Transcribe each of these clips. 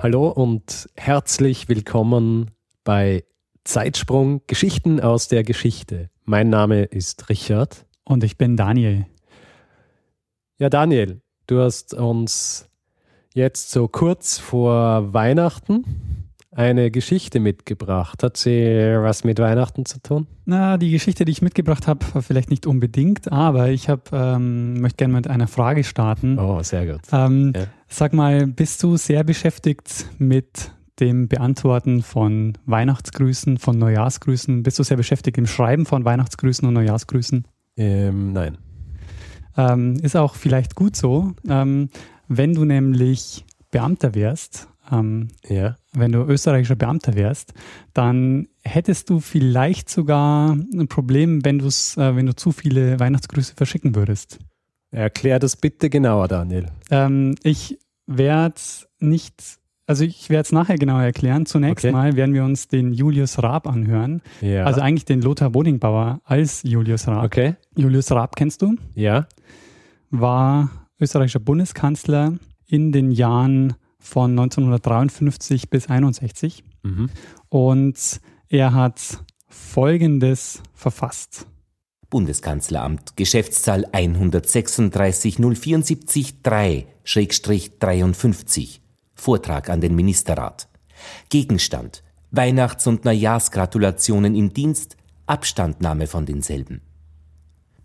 Hallo und herzlich willkommen bei Zeitsprung Geschichten aus der Geschichte. Mein Name ist Richard. Und ich bin Daniel. Ja, Daniel, du hast uns jetzt so kurz vor Weihnachten eine Geschichte mitgebracht. Hat sie was mit Weihnachten zu tun? Na, die Geschichte, die ich mitgebracht habe, war vielleicht nicht unbedingt, aber ich hab, ähm, möchte gerne mit einer Frage starten. Oh, sehr gut. Ähm, ja. Sag mal, bist du sehr beschäftigt mit dem Beantworten von Weihnachtsgrüßen, von Neujahrsgrüßen? Bist du sehr beschäftigt im Schreiben von Weihnachtsgrüßen und Neujahrsgrüßen? Ähm, nein. Ähm, ist auch vielleicht gut so. Ähm, wenn du nämlich Beamter wärst ähm, ja. Wenn du österreichischer Beamter wärst, dann hättest du vielleicht sogar ein Problem, wenn, du's, äh, wenn du zu viele Weihnachtsgrüße verschicken würdest. Erklär das bitte genauer, Daniel. Ähm, ich werde nicht, also ich werde es nachher genauer erklären. Zunächst okay. mal werden wir uns den Julius Raab anhören. Ja. Also eigentlich den Lothar Bodingbauer als Julius Raab. Okay. Julius Raab kennst du? Ja. War österreichischer Bundeskanzler in den Jahren von 1953 bis 61. Mhm. Und er hat Folgendes verfasst. Bundeskanzleramt, Geschäftszahl 136 074 3-53. Vortrag an den Ministerrat. Gegenstand: Weihnachts- und Neujahrsgratulationen im Dienst, Abstandnahme von denselben.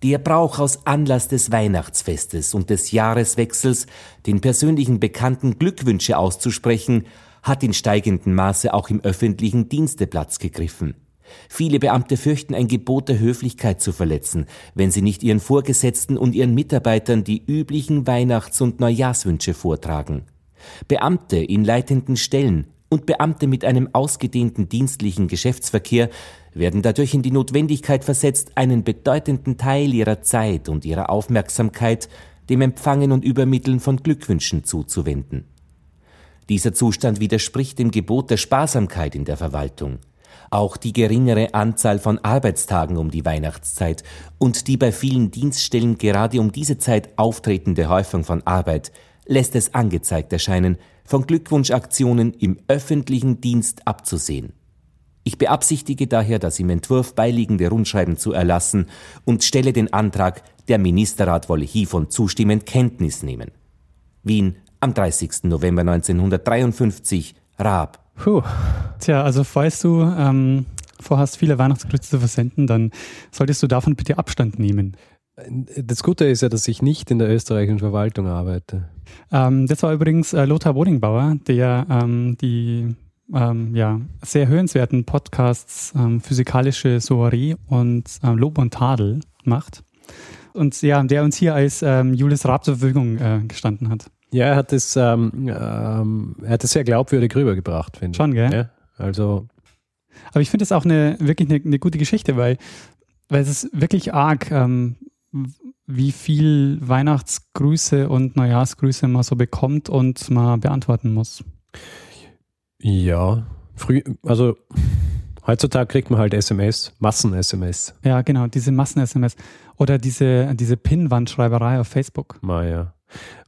Der Brauch aus Anlass des Weihnachtsfestes und des Jahreswechsels, den persönlichen Bekannten Glückwünsche auszusprechen, hat in steigendem Maße auch im öffentlichen Dienste Platz gegriffen. Viele Beamte fürchten ein Gebot der Höflichkeit zu verletzen, wenn sie nicht ihren Vorgesetzten und ihren Mitarbeitern die üblichen Weihnachts- und Neujahrswünsche vortragen. Beamte in leitenden Stellen und Beamte mit einem ausgedehnten dienstlichen Geschäftsverkehr werden dadurch in die Notwendigkeit versetzt, einen bedeutenden Teil ihrer Zeit und ihrer Aufmerksamkeit dem Empfangen und Übermitteln von Glückwünschen zuzuwenden. Dieser Zustand widerspricht dem Gebot der Sparsamkeit in der Verwaltung. Auch die geringere Anzahl von Arbeitstagen um die Weihnachtszeit und die bei vielen Dienststellen gerade um diese Zeit auftretende Häufung von Arbeit lässt es angezeigt erscheinen, von Glückwunschaktionen im öffentlichen Dienst abzusehen. Ich beabsichtige daher, das im Entwurf beiliegende Rundschreiben zu erlassen und stelle den Antrag, der Ministerrat wolle hiervon zustimmend Kenntnis nehmen. Wien am 30. November 1953, Raab. Puh. Tja, also falls du ähm, vorhast, viele Weihnachtsgrüße zu versenden, dann solltest du davon bitte Abstand nehmen. Das Gute ist ja, dass ich nicht in der österreichischen Verwaltung arbeite. Ähm, das war übrigens äh, Lothar Bodingbauer, der ähm, die ähm, ja, sehr hörenswerten Podcasts ähm, Physikalische Soiree und ähm, Lob und Tadel macht. Und ja, der uns hier als ähm, Julius Raab zur Verfügung äh, gestanden hat. Ja, er hat es, er hat es sehr glaubwürdig rübergebracht, finde ich. Schon, gell? Ja, also. Aber ich finde es auch eine, wirklich eine, eine, gute Geschichte, weil, weil es ist wirklich arg, ähm, wie viel Weihnachtsgrüße und Neujahrsgrüße man so bekommt und man beantworten muss. Ja, früh, also heutzutage kriegt man halt SMS, Massen-SMS. Ja, genau, diese Massen-SMS. Oder diese, diese Pin-Wandschreiberei auf Facebook. Mal, ja.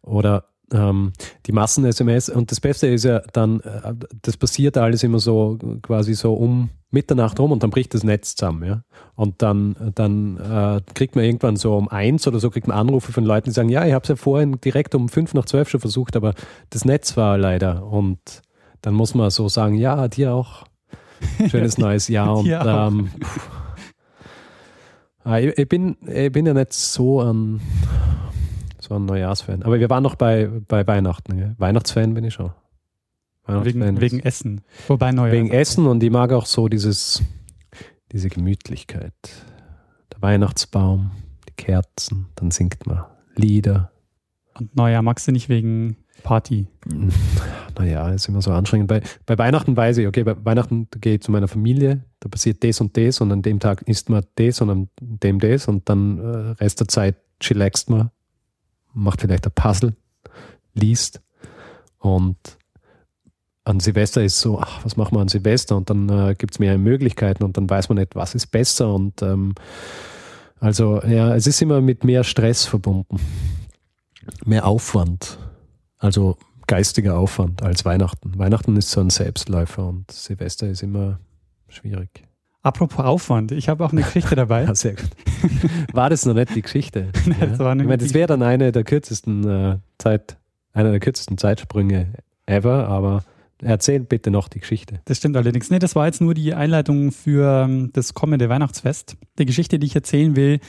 Oder ähm, die Massen-SMS. Und das Beste ist ja dann, äh, das passiert alles immer so quasi so um Mitternacht rum und dann bricht das Netz zusammen. Ja? Und dann, dann äh, kriegt man irgendwann so um eins oder so, kriegt man Anrufe von Leuten, die sagen, ja, ich habe es ja vorhin direkt um fünf nach zwölf schon versucht, aber das Netz war leider. Und dann muss man so sagen, ja, dir auch. Schönes neues Jahr. Und ähm, ah, ich, ich, bin, ich bin ja nicht so ein, so ein Neujahrsfan. Aber wir waren noch bei, bei Weihnachten. Gell? Weihnachtsfan bin ich schon. Wegen, wegen Essen. Wobei Neujahr. Wegen Essen und ich mag auch so dieses, diese Gemütlichkeit. Der Weihnachtsbaum, die Kerzen, dann singt man Lieder. Und Neujahr magst du nicht wegen Party? Naja, ist immer so anstrengend. Bei, bei Weihnachten weiß ich, okay, bei Weihnachten gehe ich zu meiner Familie, da passiert das und das und an dem Tag isst man das und an dem das und dann äh, Rest der Zeit chillaxt man, macht vielleicht ein Puzzle, liest und an Silvester ist so, ach, was machen wir an Silvester? Und dann äh, gibt es mehrere Möglichkeiten und dann weiß man nicht, was ist besser. Und ähm, also ja, es ist immer mit mehr Stress verbunden, mehr Aufwand. Also geistiger Aufwand als Weihnachten. Weihnachten ist so ein Selbstläufer und Silvester ist immer schwierig. Apropos Aufwand, ich habe auch eine Geschichte dabei. ja, sehr gut. War das noch nicht die Geschichte? ja? das, ich meine, das wäre dann eine der kürzesten äh, Zeit, einer der kürzesten Zeitsprünge ever, aber erzähl bitte noch die Geschichte. Das stimmt allerdings. Nee, das war jetzt nur die Einleitung für ähm, das kommende Weihnachtsfest. Die Geschichte, die ich erzählen will,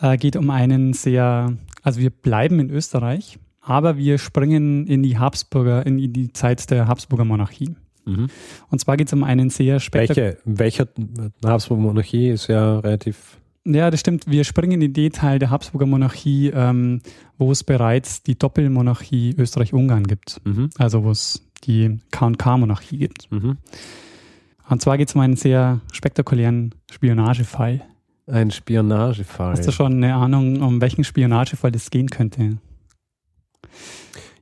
äh, geht um einen sehr, also wir bleiben in Österreich, aber wir springen in die Habsburger, in die Zeit der Habsburger Monarchie. Mhm. Und zwar geht es um einen sehr spektakulären. Welche, welche Habsburger Monarchie ist ja relativ. Ja, das stimmt. Wir springen in den Teil der Habsburger Monarchie, ähm, wo es bereits die Doppelmonarchie Österreich-Ungarn gibt. Mhm. Also wo es die KK-Monarchie gibt. Mhm. Und zwar geht es um einen sehr spektakulären Spionagefall. Ein Spionagefall. Hast du schon eine Ahnung, um welchen Spionagefall es gehen könnte?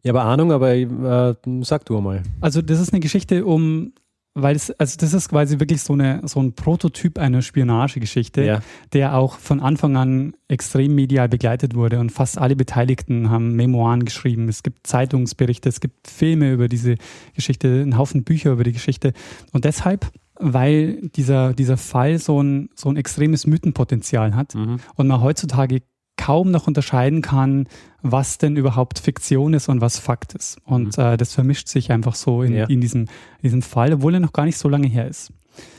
Ja, aber Ahnung, aber äh, sag du mal. Also das ist eine Geschichte um, weil es, also das ist quasi wirklich so, eine, so ein Prototyp einer Spionagegeschichte, ja. der auch von Anfang an extrem medial begleitet wurde und fast alle Beteiligten haben Memoiren geschrieben. Es gibt Zeitungsberichte, es gibt Filme über diese Geschichte, einen Haufen Bücher über die Geschichte. Und deshalb weil dieser, dieser Fall so ein, so ein extremes Mythenpotenzial hat mhm. und man heutzutage kaum noch unterscheiden kann, was denn überhaupt Fiktion ist und was Fakt ist. Und mhm. äh, das vermischt sich einfach so in, ja. in, diesem, diesem Fall, obwohl er noch gar nicht so lange her ist.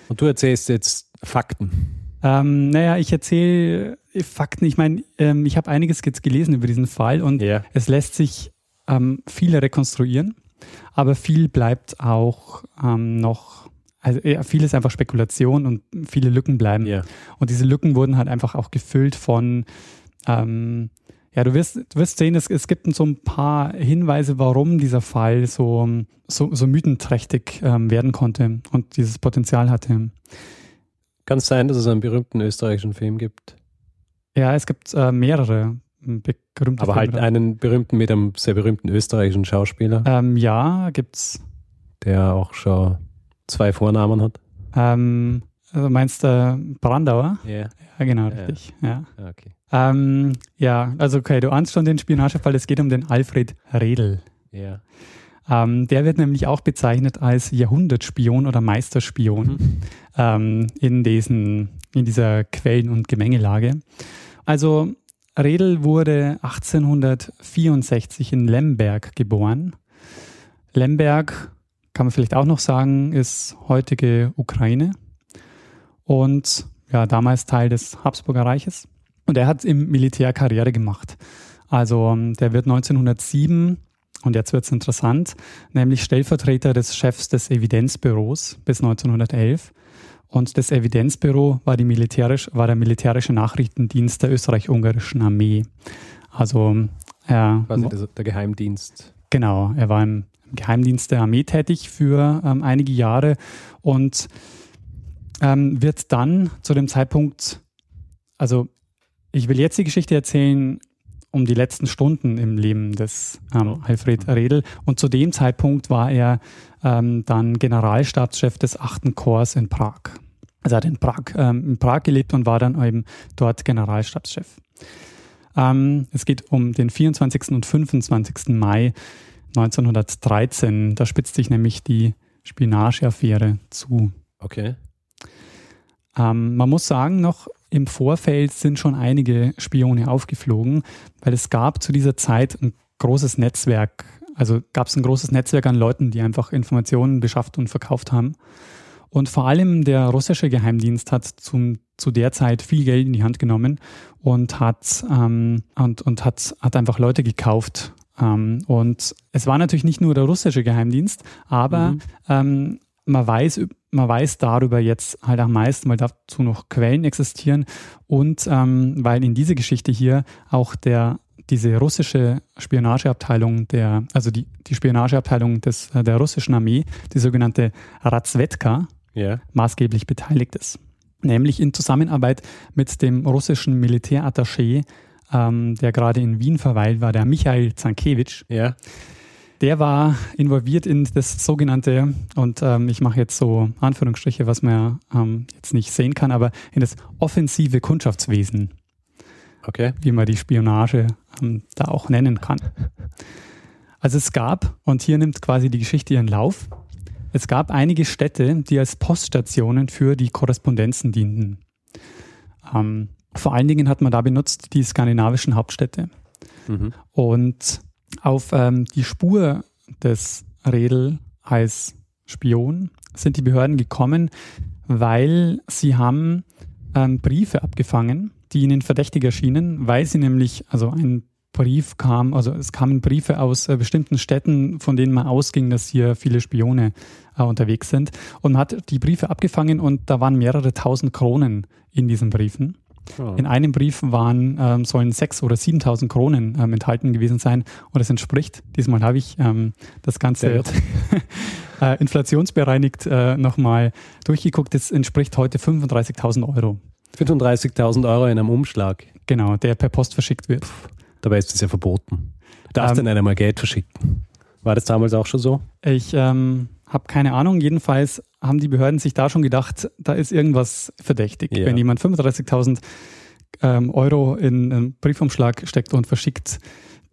Und du erzählst jetzt Fakten. Ähm, naja, ich erzähle äh, Fakten. Ich meine, ähm, ich habe einiges jetzt gelesen über diesen Fall und ja. es lässt sich ähm, viel rekonstruieren, aber viel bleibt auch ähm, noch also ja, vieles einfach Spekulation und viele Lücken bleiben. Yeah. Und diese Lücken wurden halt einfach auch gefüllt von ähm, ja, du wirst, du wirst sehen, es, es gibt so ein paar Hinweise, warum dieser Fall so, so, so mythenträchtig ähm, werden konnte und dieses Potenzial hatte. Kann es sein, dass es einen berühmten österreichischen Film gibt? Ja, es gibt äh, mehrere berühmte Aber halt Filme. halt einen berühmten mit einem sehr berühmten österreichischen Schauspieler? Ähm, ja, gibt's. Der auch schon zwei Vornamen hat? Ähm, also meinst du Brandauer? Yeah. Ja, genau, richtig. Ja. ja. Okay. Ähm, ja, also okay, du ahnst schon den Spionagefall. Es geht um den Alfred Redl. Ja. Ähm, der wird nämlich auch bezeichnet als Jahrhundertspion oder Meisterspion mhm. ähm, in, diesen, in dieser Quellen- und Gemengelage. Also Redl wurde 1864 in Lemberg geboren. Lemberg, kann man vielleicht auch noch sagen, ist heutige Ukraine und ja, damals Teil des Habsburger Reiches. Und er hat im Militär Karriere gemacht. Also ähm, der wird 1907, und jetzt wird es interessant, nämlich Stellvertreter des Chefs des Evidenzbüros bis 1911. Und das Evidenzbüro war, die militärisch, war der militärische Nachrichtendienst der österreich-ungarischen Armee. Also er, Quasi der Geheimdienst. Genau, er war im Geheimdienst der Armee tätig für ähm, einige Jahre und ähm, wird dann zu dem Zeitpunkt, also ich will jetzt die Geschichte erzählen um die letzten Stunden im Leben des ähm, Alfred Redl. Und zu dem Zeitpunkt war er ähm, dann Generalstabschef des 8. Korps in Prag. Also er hat in Prag, ähm, in Prag gelebt und war dann eben dort Generalstabschef. Ähm, es geht um den 24. und 25. Mai 1913. Da spitzt sich nämlich die Spionageaffäre zu. Okay. Ähm, man muss sagen, noch im Vorfeld sind schon einige Spione aufgeflogen, weil es gab zu dieser Zeit ein großes Netzwerk, also gab es ein großes Netzwerk an Leuten, die einfach Informationen beschafft und verkauft haben. Und vor allem der russische Geheimdienst hat zum, zu der Zeit viel Geld in die Hand genommen und hat, ähm, und, und hat, hat einfach Leute gekauft. Ähm, und es war natürlich nicht nur der russische Geheimdienst, aber mhm. ähm, man weiß, man weiß darüber jetzt halt am meisten, weil dazu noch Quellen existieren und ähm, weil in dieser Geschichte hier auch der diese russische Spionageabteilung der, also die, die Spionageabteilung des, äh, der russischen Armee, die sogenannte Razvedka, yeah. maßgeblich beteiligt ist. Nämlich in Zusammenarbeit mit dem russischen Militärattaché, ähm, der gerade in Wien verweilt war, der Michail Zankewitsch. Yeah. Der war involviert in das sogenannte, und ähm, ich mache jetzt so Anführungsstriche, was man ähm, jetzt nicht sehen kann, aber in das offensive Kundschaftswesen. Okay. Wie man die Spionage ähm, da auch nennen kann. Also es gab, und hier nimmt quasi die Geschichte ihren Lauf, es gab einige Städte, die als Poststationen für die Korrespondenzen dienten. Ähm, vor allen Dingen hat man da benutzt die skandinavischen Hauptstädte. Mhm. Und auf ähm, die Spur des Redel als Spion sind die Behörden gekommen, weil sie haben ähm, Briefe abgefangen, die ihnen verdächtig erschienen, weil sie nämlich, also ein Brief kam, also es kamen Briefe aus äh, bestimmten Städten, von denen man ausging, dass hier viele Spione äh, unterwegs sind. Und man hat die Briefe abgefangen und da waren mehrere tausend Kronen in diesen Briefen. Oh. In einem Brief waren, ähm, sollen sechs oder 7.000 Kronen ähm, enthalten gewesen sein und das entspricht, diesmal habe ich ähm, das Ganze äh, inflationsbereinigt äh, nochmal durchgeguckt, das entspricht heute 35.000 Euro. 35.000 Euro in einem Umschlag. Genau, der per Post verschickt wird. Puh, dabei ist das ja verboten. Du darfst ähm, denn einmal Geld verschicken. War das damals auch schon so? Ich ähm, habe keine Ahnung. Jedenfalls haben die Behörden sich da schon gedacht, da ist irgendwas verdächtig. Ja. Wenn jemand 35.000 ähm, Euro in einen Briefumschlag steckt und verschickt,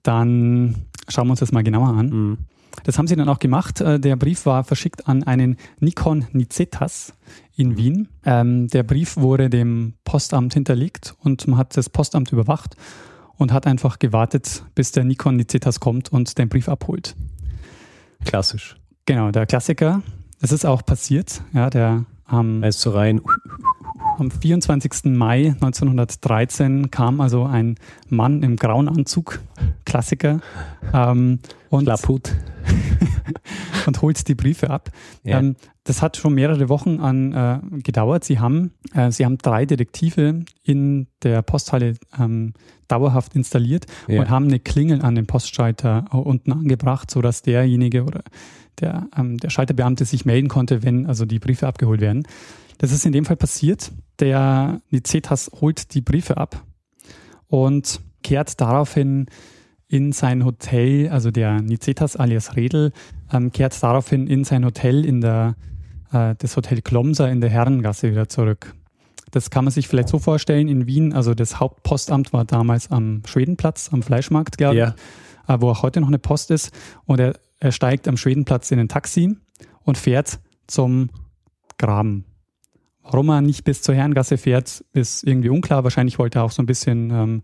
dann schauen wir uns das mal genauer an. Mhm. Das haben sie dann auch gemacht. Äh, der Brief war verschickt an einen Nikon Nicetas in mhm. Wien. Ähm, der Brief wurde dem Postamt hinterlegt und man hat das Postamt überwacht und hat einfach gewartet, bis der Nikon Nicetas kommt und den Brief abholt. Klassisch. Genau, der Klassiker. Das ist auch passiert. Ja, der am, ist so rein. Am 24. Mai 1913 kam also ein Mann im grauen Anzug, Klassiker, ähm, und, Laput. und holt die Briefe ab. Ja. Ähm, das hat schon mehrere Wochen an äh, gedauert. Sie haben, äh, sie haben drei Detektive in der Posthalle ähm, dauerhaft installiert ja. und haben eine Klingel an den Postschalter unten angebracht, sodass derjenige oder der, ähm, der Schalterbeamte sich melden konnte, wenn also die Briefe abgeholt werden. Das ist in dem Fall passiert. Der Nicetas holt die Briefe ab und kehrt daraufhin in sein Hotel, also der Nicetas alias Redel, ähm, kehrt daraufhin in sein Hotel in der, äh, das Hotel Klomser in der Herrengasse wieder zurück. Das kann man sich vielleicht so vorstellen in Wien, also das Hauptpostamt war damals am Schwedenplatz, am Fleischmarkt, glaube ich, ja. äh, wo auch heute noch eine Post ist. Und er er steigt am Schwedenplatz in ein Taxi und fährt zum Graben. Warum er nicht bis zur Herrengasse fährt, ist irgendwie unklar. Wahrscheinlich wollte er auch so ein bisschen ähm,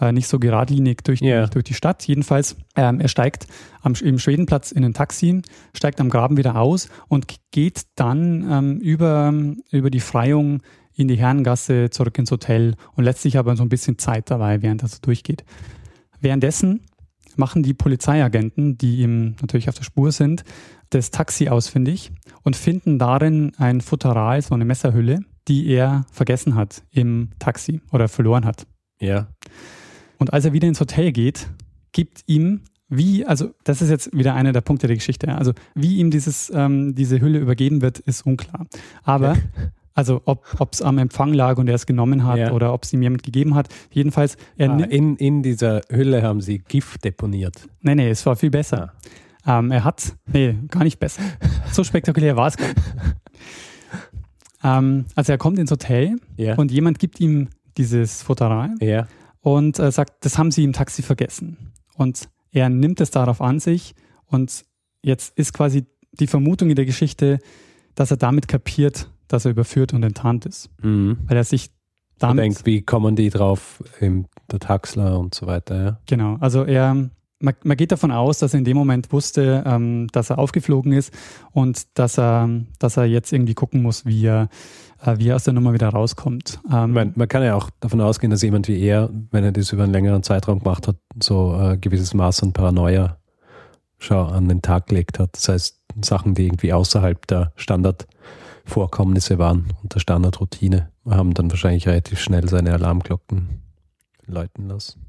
äh, nicht so geradlinig durch die, yeah. durch die Stadt. Jedenfalls, ähm, er steigt am, im Schwedenplatz in ein Taxi, steigt am Graben wieder aus und geht dann ähm, über, über die Freiung in die Herrengasse zurück ins Hotel und lässt sich aber so ein bisschen Zeit dabei, während er so durchgeht. Währenddessen machen die Polizeiagenten, die ihm natürlich auf der Spur sind, das Taxi ausfindig und finden darin ein Futteral, so eine Messerhülle, die er vergessen hat im Taxi oder verloren hat. Ja. Und als er wieder ins Hotel geht, gibt ihm wie, also das ist jetzt wieder einer der Punkte der Geschichte. Also wie ihm dieses, ähm, diese Hülle übergeben wird, ist unklar. Aber Also ob es am Empfang lag und er es genommen hat ja. oder ob es ihm jemand gegeben hat. Jedenfalls. Er ah, in, in dieser Hülle haben sie Gift deponiert. Nee, nee, es war viel besser. Ah. Ähm, er hat, nee, gar nicht besser. So spektakulär war es gar nicht. ähm, also er kommt ins Hotel ja. und jemand gibt ihm dieses Futteral ja. und äh, sagt, das haben sie im Taxi vergessen. Und er nimmt es darauf an sich und jetzt ist quasi die Vermutung in der Geschichte, dass er damit kapiert, dass er überführt und enttarnt ist. Mhm. Weil er sich damit. denkt, wie kommen die drauf, der Taxler und so weiter, ja? Genau, also er, man, man geht davon aus, dass er in dem Moment wusste, ähm, dass er aufgeflogen ist und dass er, dass er jetzt irgendwie gucken muss, wie er, äh, wie er aus der Nummer wieder rauskommt. Ähm, man, man, kann ja auch davon ausgehen, dass jemand wie er, wenn er das über einen längeren Zeitraum gemacht hat, so ein äh, gewisses Maß an Paranoia schau, an den Tag gelegt hat. Das heißt, Sachen, die irgendwie außerhalb der Standard Vorkommnisse waren und der Standardroutine, haben dann wahrscheinlich relativ schnell seine Alarmglocken läuten lassen.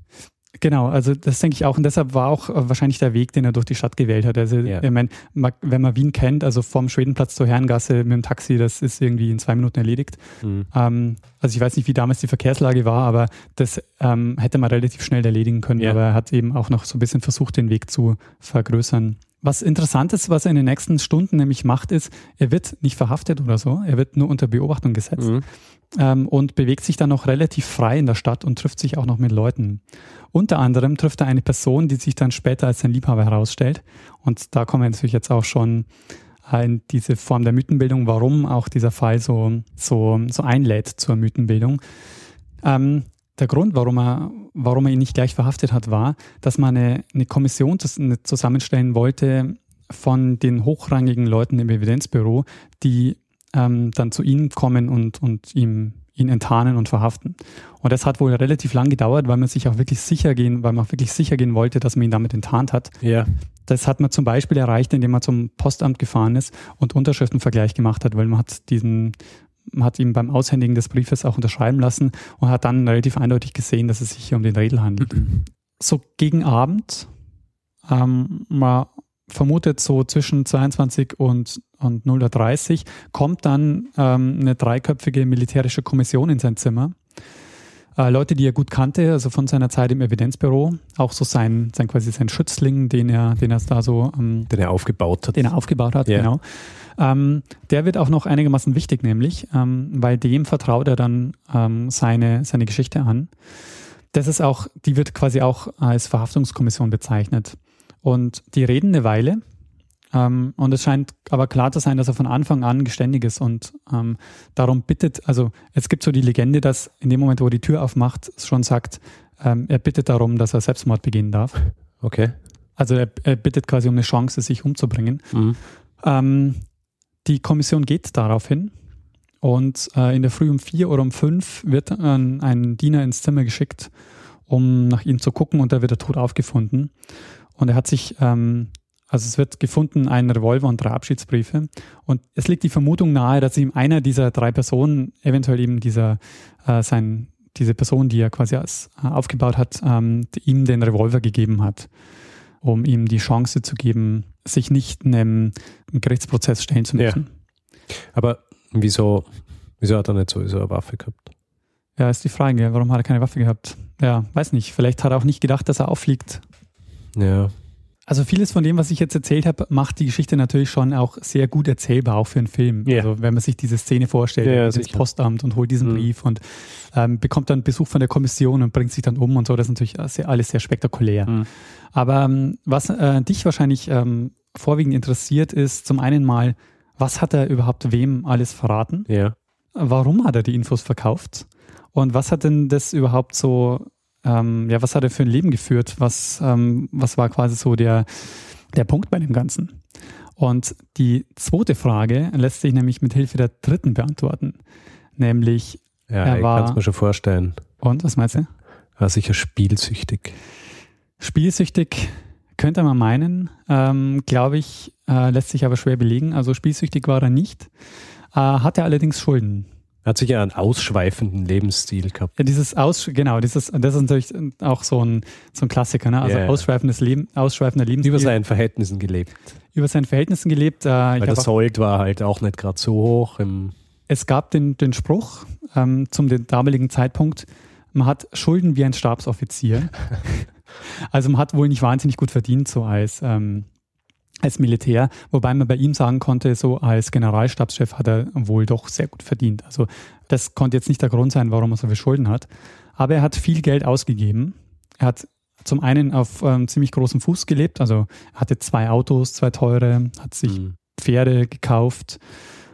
Genau, also das denke ich auch. Und deshalb war auch äh, wahrscheinlich der Weg, den er durch die Stadt gewählt hat. Also, ja. ich meine, wenn man Wien kennt, also vom Schwedenplatz zur Herrengasse mit dem Taxi, das ist irgendwie in zwei Minuten erledigt. Mhm. Ähm, also ich weiß nicht, wie damals die Verkehrslage war, aber das ähm, hätte man relativ schnell erledigen können. Ja. Aber er hat eben auch noch so ein bisschen versucht, den Weg zu vergrößern. Was interessant ist, was er in den nächsten Stunden nämlich macht, ist, er wird nicht verhaftet oder so, er wird nur unter Beobachtung gesetzt mhm. ähm, und bewegt sich dann noch relativ frei in der Stadt und trifft sich auch noch mit Leuten. Unter anderem trifft er eine Person, die sich dann später als sein Liebhaber herausstellt. Und da kommen wir natürlich jetzt auch schon äh, in diese Form der Mythenbildung, warum auch dieser Fall so, so, so einlädt zur Mythenbildung. Ähm, der Grund, warum er, warum er ihn nicht gleich verhaftet hat, war, dass man eine, eine Kommission zusammenstellen wollte von den hochrangigen Leuten im Evidenzbüro, die ähm, dann zu ihm kommen und, und ihm ihn enttarnen und verhaften. Und das hat wohl relativ lang gedauert, weil man sich auch wirklich sicher gehen, weil man auch wirklich sicher gehen wollte, dass man ihn damit enttarnt hat. Ja. Das hat man zum Beispiel erreicht, indem man zum Postamt gefahren ist und Unterschriftenvergleich gemacht hat, weil man hat diesen, hat ihm beim Aushändigen des Briefes auch unterschreiben lassen und hat dann relativ eindeutig gesehen, dass es sich hier um den Redel handelt. So gegen Abend, ähm, man vermutet so zwischen 22 und, und 0.30 Uhr, kommt dann ähm, eine dreiköpfige militärische Kommission in sein Zimmer. Äh, Leute, die er gut kannte, also von seiner Zeit im Evidenzbüro, auch so sein, sein quasi sein Schützling, den er, den er da so ähm, den er aufgebaut hat. Den er aufgebaut hat, ja. genau. Ähm, der wird auch noch einigermaßen wichtig, nämlich, ähm, weil dem vertraut er dann ähm, seine, seine Geschichte an. Das ist auch, die wird quasi auch als Verhaftungskommission bezeichnet. Und die reden eine Weile. Ähm, und es scheint aber klar zu sein, dass er von Anfang an geständig ist und ähm, darum bittet, also es gibt so die Legende, dass in dem Moment, wo er die Tür aufmacht, es schon sagt, ähm, er bittet darum, dass er Selbstmord begehen darf. Okay. Also er, er bittet quasi um eine Chance, sich umzubringen. Mhm. Ähm, die Kommission geht darauf hin und äh, in der Früh um vier oder um fünf wird ein, ein Diener ins Zimmer geschickt, um nach ihm zu gucken und da wird er tot aufgefunden. Und er hat sich, ähm, also es wird gefunden, ein Revolver und drei Abschiedsbriefe. Und es liegt die Vermutung nahe, dass ihm einer dieser drei Personen, eventuell eben dieser, äh, sein, diese Person, die er quasi als, äh, aufgebaut hat, ähm, ihm den Revolver gegeben hat, um ihm die Chance zu geben, sich nicht einem Gerichtsprozess stellen zu müssen. Ja. Aber wieso, wieso hat er nicht so, so eine Waffe gehabt? Ja, ist die Frage, warum hat er keine Waffe gehabt? Ja, weiß nicht. Vielleicht hat er auch nicht gedacht, dass er auffliegt. Ja. Also vieles von dem, was ich jetzt erzählt habe, macht die Geschichte natürlich schon auch sehr gut erzählbar, auch für einen Film. Ja. Also wenn man sich diese Szene vorstellt, ja, ins Postamt und holt diesen mhm. Brief und ähm, bekommt dann Besuch von der Kommission und bringt sich dann um und so, das ist natürlich sehr, alles sehr spektakulär. Mhm. Aber ähm, was äh, dich wahrscheinlich ähm, vorwiegend interessiert, ist zum einen mal, was hat er überhaupt wem alles verraten? Ja. Warum hat er die Infos verkauft? Und was hat denn das überhaupt so ähm, ja, was hat er für ein Leben geführt? Was, ähm, was war quasi so der, der Punkt bei dem Ganzen? Und die zweite Frage lässt sich nämlich mit Hilfe der dritten beantworten. Nämlich, ja, er ich kann es mir schon vorstellen. Und, was meinst du? Er war sicher spielsüchtig. Spielsüchtig könnte man meinen, ähm, glaube ich, äh, lässt sich aber schwer belegen. Also spielsüchtig war er nicht, äh, hatte allerdings Schulden. Hat sicher einen ausschweifenden Lebensstil gehabt. Ja, dieses Aus, genau, dieses, das ist natürlich auch so ein, so ein Klassiker, ne? Also yeah. ausschweifendes Leben, ausschweifender Lebensstil. Über seinen Verhältnissen gelebt. Über seinen Verhältnissen gelebt. Äh, Weil der Sold war halt auch nicht gerade so hoch. es gab den, den Spruch ähm, zum damaligen Zeitpunkt, man hat Schulden wie ein Stabsoffizier. also man hat wohl nicht wahnsinnig gut verdient, so als ähm, als Militär, wobei man bei ihm sagen konnte, so als Generalstabschef hat er wohl doch sehr gut verdient. Also das konnte jetzt nicht der Grund sein, warum er so viel Schulden hat. Aber er hat viel Geld ausgegeben. Er hat zum einen auf ähm, ziemlich großem Fuß gelebt, also er hatte zwei Autos, zwei teure, hat sich mhm. Pferde gekauft,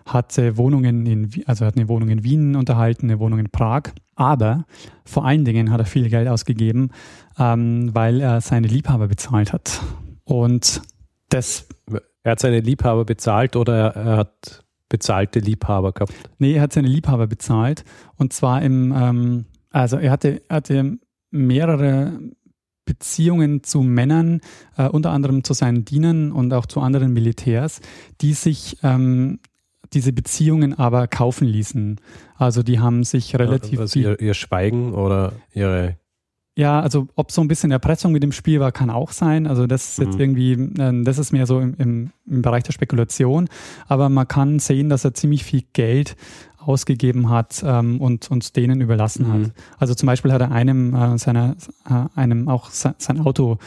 hatte Wohnungen in, also hat eine Wohnung in Wien unterhalten, eine Wohnung in Prag. Aber vor allen Dingen hat er viel Geld ausgegeben, ähm, weil er seine Liebhaber bezahlt hat. Und das. Er hat seine Liebhaber bezahlt oder er hat bezahlte Liebhaber gehabt? Nee, er hat seine Liebhaber bezahlt. Und zwar im, ähm, also er hatte, hatte mehrere Beziehungen zu Männern, äh, unter anderem zu seinen Dienern und auch zu anderen Militärs, die sich ähm, diese Beziehungen aber kaufen ließen. Also die haben sich relativ also ihr, ihr Schweigen oder ihre Ja, also ob so ein bisschen Erpressung mit dem Spiel war, kann auch sein. Also das ist jetzt mhm. irgendwie, äh, das ist mehr so im, im, im, Bereich der Spekulation. Aber man kann sehen, dass er ziemlich viel Geld ausgegeben hat ähm, und uns denen überlassen mhm. hat. Also zum Beispiel hat er einem äh, seiner, äh, einem auch sein Auto,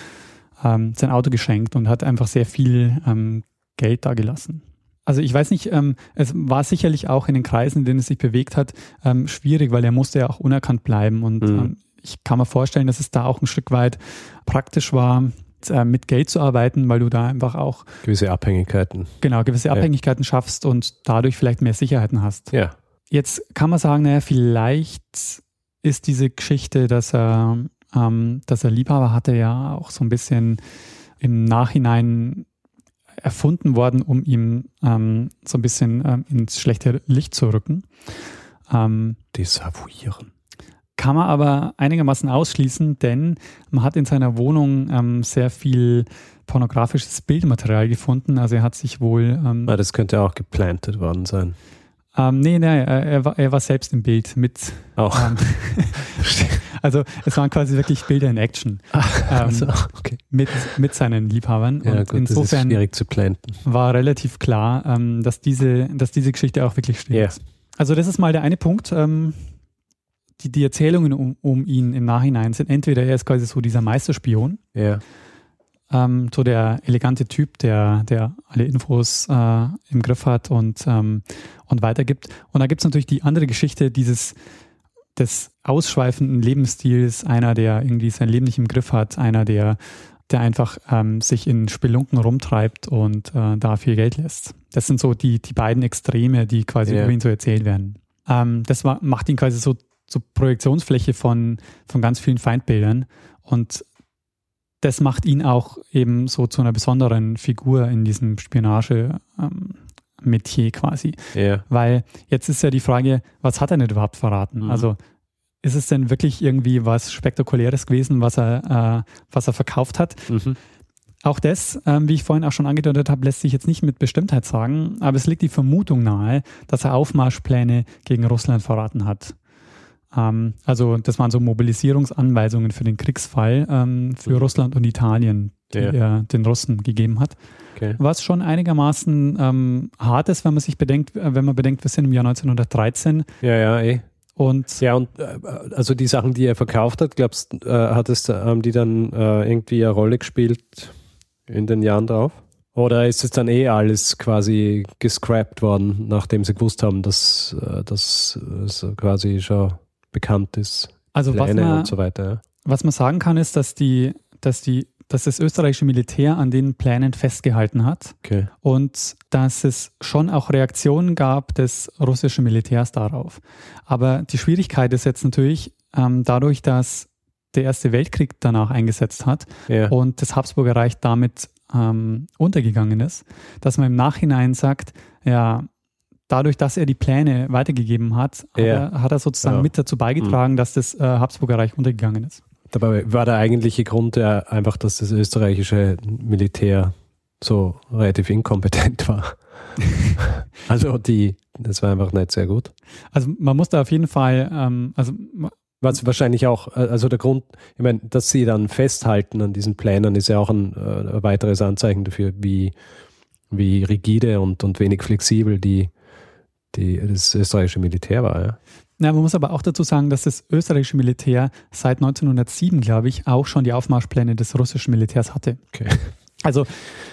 ähm, sein Auto geschenkt und hat einfach sehr viel ähm, Geld da gelassen. Also ich weiß nicht, ähm, es war sicherlich auch in den Kreisen, in denen es sich bewegt hat, ähm, schwierig, weil er musste ja auch unerkannt bleiben und mhm. Ich kann mir vorstellen, dass es da auch ein Stück weit praktisch war, äh, mit Geld zu arbeiten, weil du da einfach auch gewisse Abhängigkeiten. Genau, gewisse Abhängigkeiten ja. schaffst und dadurch vielleicht mehr Sicherheiten hast. Ja. Jetzt kann man sagen, naja, vielleicht ist diese Geschichte, dass er, ähm, dass er Liebhaber hatte, ja auch so ein bisschen im Nachhinein erfunden worden, um ihm ähm, so ein bisschen ähm, ins schlechte Licht zu rücken. Ähm, Desavouieren kann man aber einigermaßen ausschließen, denn man hat in seiner Wohnung ähm, sehr viel pornografisches Bildmaterial gefunden. Also er hat sich wohl. Ähm, ja, das könnte auch geplantet worden sein. Ähm, nee, nee, er, war, er war selbst im Bild mit. Auch. Ähm, also es waren quasi wirklich Bilder in Action. Ach, also, okay. mit, mit seinen Liebhabern. Ja, Und gut, insofern das ist schwierig zu planten. War relativ klar, ähm, dass, diese, dass diese Geschichte auch wirklich stimmt. Yeah. Also das ist mal der eine Punkt. Die, die Erzählungen um, um ihn im Nachhinein sind entweder er ist quasi so dieser Meisterspion, ja. ähm, so der elegante Typ, der, der alle Infos äh, im Griff hat und, ähm, und weitergibt. Und da gibt es natürlich die andere Geschichte dieses des ausschweifenden Lebensstils, einer, der irgendwie sein Leben nicht im Griff hat, einer, der, der einfach ähm, sich in Spelunken rumtreibt und äh, da viel Geld lässt. Das sind so die, die beiden Extreme, die quasi ja. über ihn so erzählt werden. Ähm, das macht ihn quasi so so Projektionsfläche von, von ganz vielen Feindbildern. Und das macht ihn auch eben so zu einer besonderen Figur in diesem Spionage-Metier ähm, quasi. Ja. Weil jetzt ist ja die Frage, was hat er nicht überhaupt verraten? Mhm. Also ist es denn wirklich irgendwie was Spektakuläres gewesen, was er, äh, was er verkauft hat? Mhm. Auch das, ähm, wie ich vorhin auch schon angedeutet habe, lässt sich jetzt nicht mit Bestimmtheit sagen, aber es liegt die Vermutung nahe, dass er Aufmarschpläne gegen Russland verraten hat. Ähm, also das waren so Mobilisierungsanweisungen für den Kriegsfall ähm, für mhm. Russland und Italien, die ja. er den Russen gegeben hat. Okay. Was schon einigermaßen ähm, hart ist, wenn man sich bedenkt, äh, wenn man bedenkt, wir sind im Jahr 1913. Ja, ja, eh. Und ja, und äh, also die Sachen, die er verkauft hat, glaubst äh, hat es, haben die dann äh, irgendwie eine Rolle gespielt in den Jahren drauf? Oder ist es dann eh alles quasi gescrapped worden, nachdem sie gewusst haben, dass äh, das quasi schon bekannt ist. Also Pläne was man, und so weiter. Was man sagen kann, ist, dass die, dass die dass das österreichische Militär an den Plänen festgehalten hat okay. und dass es schon auch Reaktionen gab des russischen Militärs darauf. Aber die Schwierigkeit ist jetzt natürlich ähm, dadurch, dass der Erste Weltkrieg danach eingesetzt hat ja. und das Habsburger Reich damit ähm, untergegangen ist, dass man im Nachhinein sagt, ja, dadurch, dass er die Pläne weitergegeben hat, ja. hat, er, hat, er, sozusagen ja. mit dazu beigetragen, mhm. dass das äh, Habsburger Reich untergegangen ist. Dabei war der eigentliche Grund ja einfach, dass das österreichische Militär so relativ inkompetent war. also die, das war einfach nicht sehr gut. Also man muss da auf jeden Fall, ähm, also was wahrscheinlich auch, äh, also der Grund, ich meine, dass sie dann festhalten an diesen Plänen, ist ja auch ein, äh, weiteres Anzeichen dafür, wie, wie rigide und, und wenig flexibel die die, das österreichische Militär war. Ja. Ja, man muss aber auch dazu sagen, dass das österreichische Militär seit 1907, glaube ich, auch schon die Aufmarschpläne des russischen Militärs hatte. Okay. Also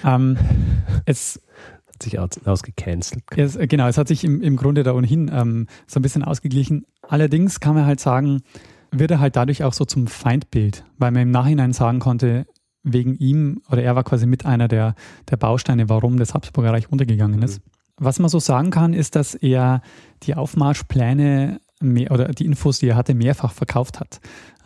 ähm, es hat sich aus, ausgecancelt. Es, genau, es hat sich im, im Grunde da ohnehin ähm, so ein bisschen ausgeglichen. Allerdings kann man halt sagen, wird er halt dadurch auch so zum Feindbild, weil man im Nachhinein sagen konnte, wegen ihm oder er war quasi mit einer der, der Bausteine, warum das Habsburger Reich untergegangen ist. Mhm. Was man so sagen kann, ist, dass er die Aufmarschpläne mehr, oder die Infos, die er hatte, mehrfach verkauft hat.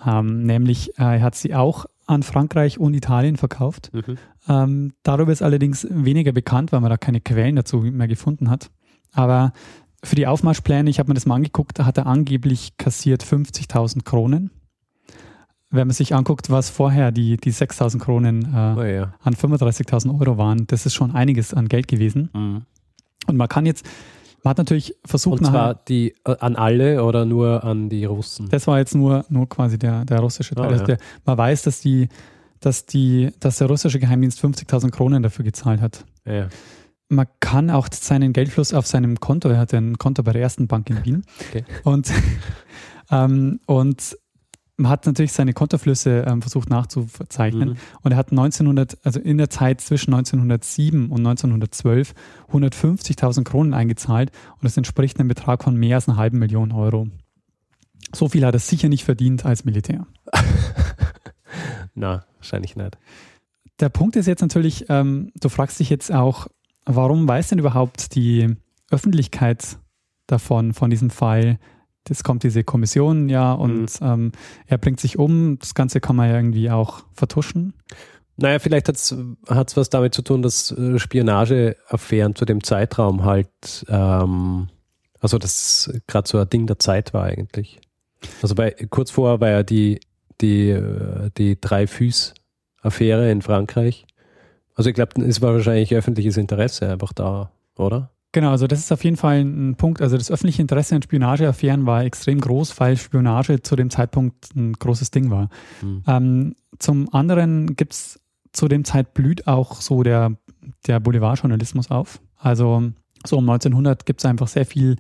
Ähm, nämlich, äh, er hat sie auch an Frankreich und Italien verkauft. Mhm. Ähm, darüber ist allerdings weniger bekannt, weil man da keine Quellen dazu mehr gefunden hat. Aber für die Aufmarschpläne, ich habe mir das mal angeguckt, da hat er angeblich kassiert 50.000 Kronen. Wenn man sich anguckt, was vorher die, die 6.000 Kronen äh, oh ja. an 35.000 Euro waren, das ist schon einiges an Geld gewesen. Mhm. Und man kann jetzt Man hat natürlich versucht, Und zwar die äh, an alle oder nur an die Russen? Das war jetzt nur, nur quasi der, der russische Teil. Oh, also der, man weiß, dass die, dass die, dass der russische Geheimdienst 50.000 Kronen dafür gezahlt hat. Ja. Man kann auch seinen Geldfluss auf seinem Konto, er hat ein Konto bei der ersten Bank in Wien. Okay. Und, ähm, und hat natürlich seine Kontoflüsse ähm, versucht nachzuzeichnen mhm. und er hat 1900, also in der Zeit zwischen 1907 und 1912 150.000 Kronen eingezahlt und das entspricht einem Betrag von mehr als einer halben Million Euro. So viel hat er sicher nicht verdient als Militär. Na, wahrscheinlich nicht. Der Punkt ist jetzt natürlich, ähm, du fragst dich jetzt auch, warum weiß denn überhaupt die Öffentlichkeit davon, von diesem Fall? Es kommt diese Kommission ja und mhm. ähm, er bringt sich um. Das Ganze kann man ja irgendwie auch vertuschen. Naja, vielleicht hat es was damit zu tun, dass äh, Spionageaffären zu dem Zeitraum halt, ähm, also das gerade so ein Ding der Zeit war eigentlich. Also bei, kurz vorher war ja die, die, äh, die Drei-Füß-Affäre in Frankreich. Also ich glaube, es war wahrscheinlich öffentliches Interesse einfach da, oder? Genau, also das ist auf jeden Fall ein Punkt. Also das öffentliche Interesse an Spionageaffären war extrem groß, weil Spionage zu dem Zeitpunkt ein großes Ding war. Mhm. Ähm, zum anderen gibt es zu dem Zeit blüht auch so der, der Boulevardjournalismus auf. Also so um 1900 gibt es einfach sehr viel,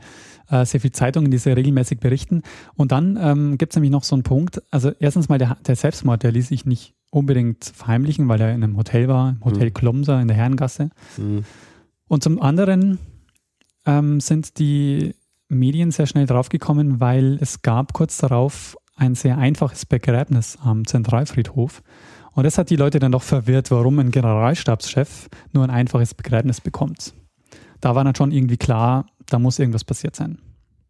äh, sehr viel Zeitungen, die sehr regelmäßig berichten. Und dann ähm, gibt es nämlich noch so einen Punkt. Also erstens mal der, der Selbstmord, der ließ sich nicht unbedingt verheimlichen, weil er in einem Hotel war, im Hotel mhm. Klomser in der Herrengasse. Mhm. Und zum anderen ähm, sind die Medien sehr schnell draufgekommen, weil es gab kurz darauf ein sehr einfaches Begräbnis am Zentralfriedhof. Und das hat die Leute dann doch verwirrt, warum ein Generalstabschef nur ein einfaches Begräbnis bekommt. Da war dann schon irgendwie klar, da muss irgendwas passiert sein.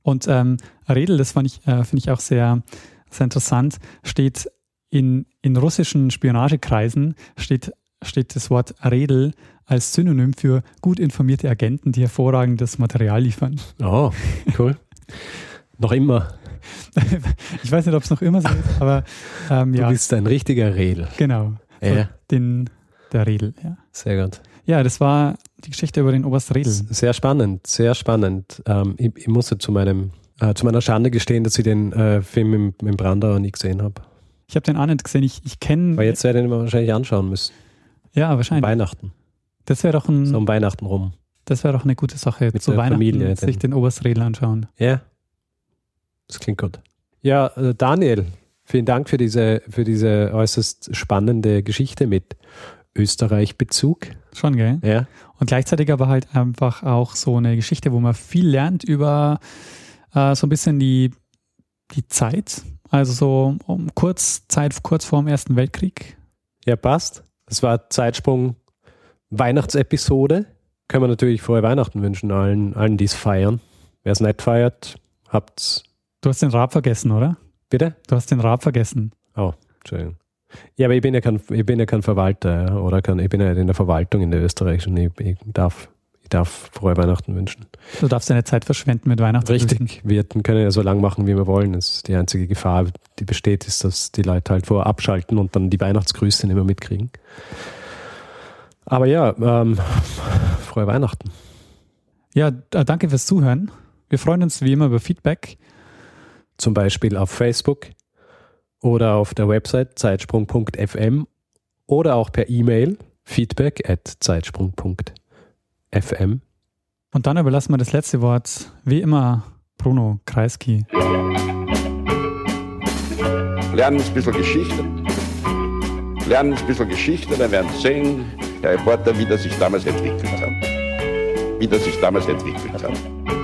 Und ähm, Redel, das äh, finde ich auch sehr, sehr interessant, steht in, in russischen Spionagekreisen, steht, steht das Wort Redel als Synonym für gut informierte Agenten, die hervorragendes Material liefern. Oh, cool. noch immer. ich weiß nicht, ob es noch immer so ist, aber ähm, ja. Du bist ein richtiger Redel. Genau. Ja. So den, der Redel, ja. Sehr gut. Ja, das war die Geschichte über den Oberst Redel. Sehr spannend, sehr spannend. Ähm, ich, ich musste zu meinem äh, zu meiner Schande gestehen, dass ich den äh, Film im, im Brandauer nie gesehen habe. Ich habe den auch nicht gesehen. Ich, ich kenne. Aber jetzt werde ich den wahrscheinlich anschauen müssen. Ja, wahrscheinlich. Weihnachten. Das wäre doch ein. So um Weihnachten rum. Das wäre doch eine gute Sache. Mit zu Weihnachten Familie, sich den, Oberstredel anschauen. Ja. Das klingt gut. Ja, äh, Daniel, vielen Dank für diese, für diese äußerst spannende Geschichte mit Österreich-Bezug. Schon, gell? Ja. Und gleichzeitig aber halt einfach auch so eine Geschichte, wo man viel lernt über äh, so ein bisschen die, die Zeit. Also so um kurz, Zeit kurz vor dem Ersten Weltkrieg. Ja, passt. Das war Zeitsprung Weihnachtsepisode. Können wir natürlich frohe Weihnachten wünschen, allen, allen die es feiern. Wer es nicht feiert, habt's. Du hast den Rab vergessen, oder? Bitte? Du hast den Rab vergessen. Oh, Entschuldigung. Ja, aber ich bin ja kein, ich bin ja kein Verwalter, oder kann, ich bin ja in der Verwaltung in der österreichischen. Ich, ich, darf, ich darf frohe Weihnachten wünschen. Du darfst deine Zeit verschwenden mit Weihnachten. Richtig. Wir können ja so lang machen, wie wir wollen. Das ist die einzige Gefahr, die besteht, ist, dass die Leute halt vorher abschalten und dann die Weihnachtsgrüße nicht mehr mitkriegen. Aber ja, ähm, frohe Weihnachten. Ja, äh, danke fürs Zuhören. Wir freuen uns wie immer über Feedback. Zum Beispiel auf Facebook oder auf der Website zeitsprung.fm oder auch per E-Mail feedback at zeitsprung.fm. Und dann überlassen wir das letzte Wort wie immer Bruno Kreisky. Lernen ein bisschen Geschichte. Lernen ein bisschen Geschichte, dann werden Sie sehen, der Reporter, wie das sich damals entwickelt hat. Wie das sich damals entwickelt hat.